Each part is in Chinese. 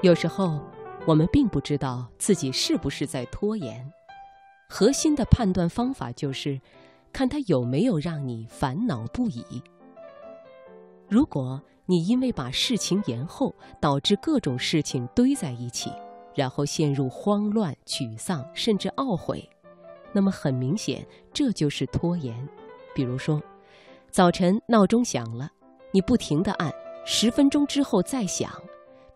有时候，我们并不知道自己是不是在拖延。核心的判断方法就是，看他有没有让你烦恼不已。如果你因为把事情延后，导致各种事情堆在一起，然后陷入慌乱、沮丧，甚至懊悔，那么很明显，这就是拖延。比如说，早晨闹钟响了，你不停地按，十分钟之后再响。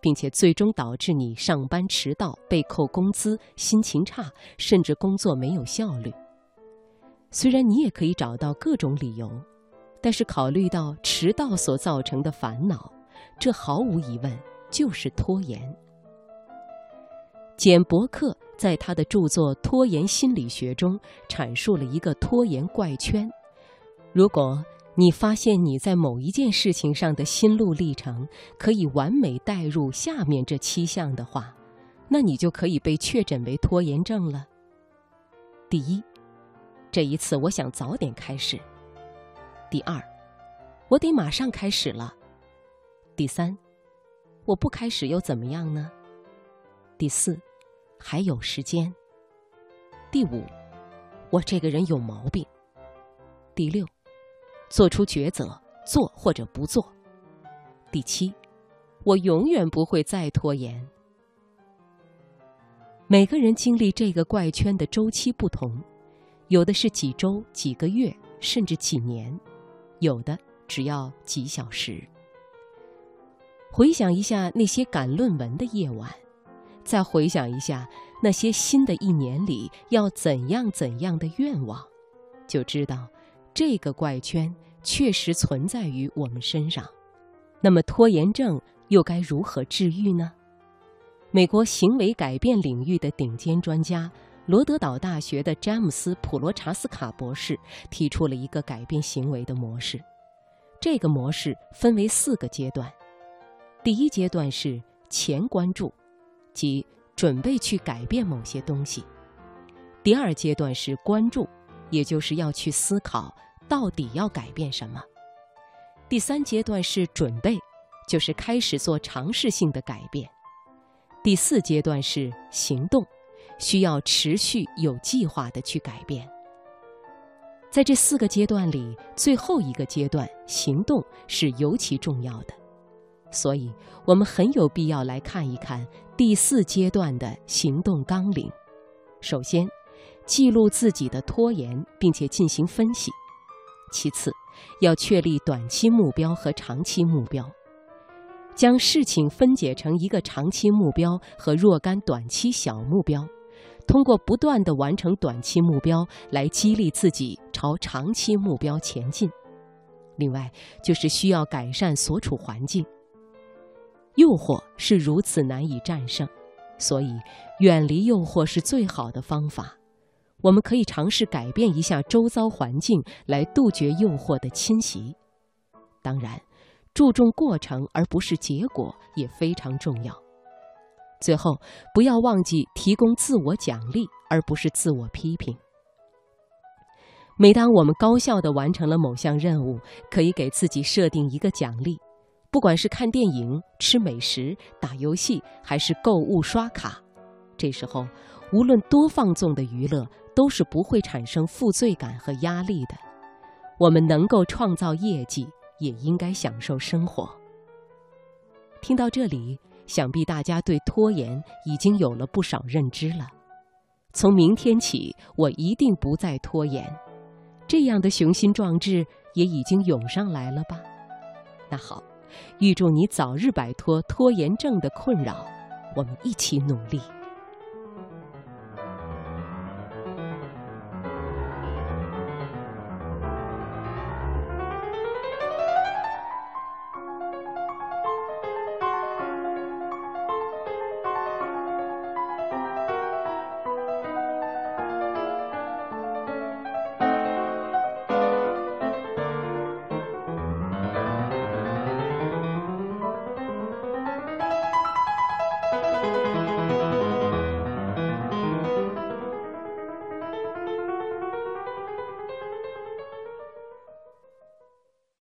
并且最终导致你上班迟到、被扣工资、心情差，甚至工作没有效率。虽然你也可以找到各种理由，但是考虑到迟到所造成的烦恼，这毫无疑问就是拖延。简·伯克在他的著作《拖延心理学》中阐述了一个拖延怪圈：如果你发现你在某一件事情上的心路历程可以完美带入下面这七项的话，那你就可以被确诊为拖延症了。第一，这一次我想早点开始。第二，我得马上开始了。第三，我不开始又怎么样呢？第四，还有时间。第五，我这个人有毛病。第六。做出抉择，做或者不做。第七，我永远不会再拖延。每个人经历这个怪圈的周期不同，有的是几周、几个月，甚至几年；有的只要几小时。回想一下那些赶论文的夜晚，再回想一下那些新的一年里要怎样怎样的愿望，就知道。这个怪圈确实存在于我们身上，那么拖延症又该如何治愈呢？美国行为改变领域的顶尖专家、罗德岛大学的詹姆斯·普罗查斯卡博士提出了一个改变行为的模式。这个模式分为四个阶段：第一阶段是前关注，即准备去改变某些东西；第二阶段是关注。也就是要去思考到底要改变什么。第三阶段是准备，就是开始做尝试性的改变。第四阶段是行动，需要持续有计划的去改变。在这四个阶段里，最后一个阶段行动是尤其重要的，所以我们很有必要来看一看第四阶段的行动纲领。首先。记录自己的拖延，并且进行分析。其次，要确立短期目标和长期目标，将事情分解成一个长期目标和若干短期小目标，通过不断的完成短期目标来激励自己朝长期目标前进。另外，就是需要改善所处环境。诱惑是如此难以战胜，所以远离诱惑是最好的方法。我们可以尝试改变一下周遭环境，来杜绝诱惑的侵袭。当然，注重过程而不是结果也非常重要。最后，不要忘记提供自我奖励，而不是自我批评。每当我们高效地完成了某项任务，可以给自己设定一个奖励，不管是看电影、吃美食、打游戏，还是购物刷卡。这时候，无论多放纵的娱乐。都是不会产生负罪感和压力的。我们能够创造业绩，也应该享受生活。听到这里，想必大家对拖延已经有了不少认知了。从明天起，我一定不再拖延，这样的雄心壮志也已经涌上来了吧？那好，预祝你早日摆脱拖延症的困扰，我们一起努力。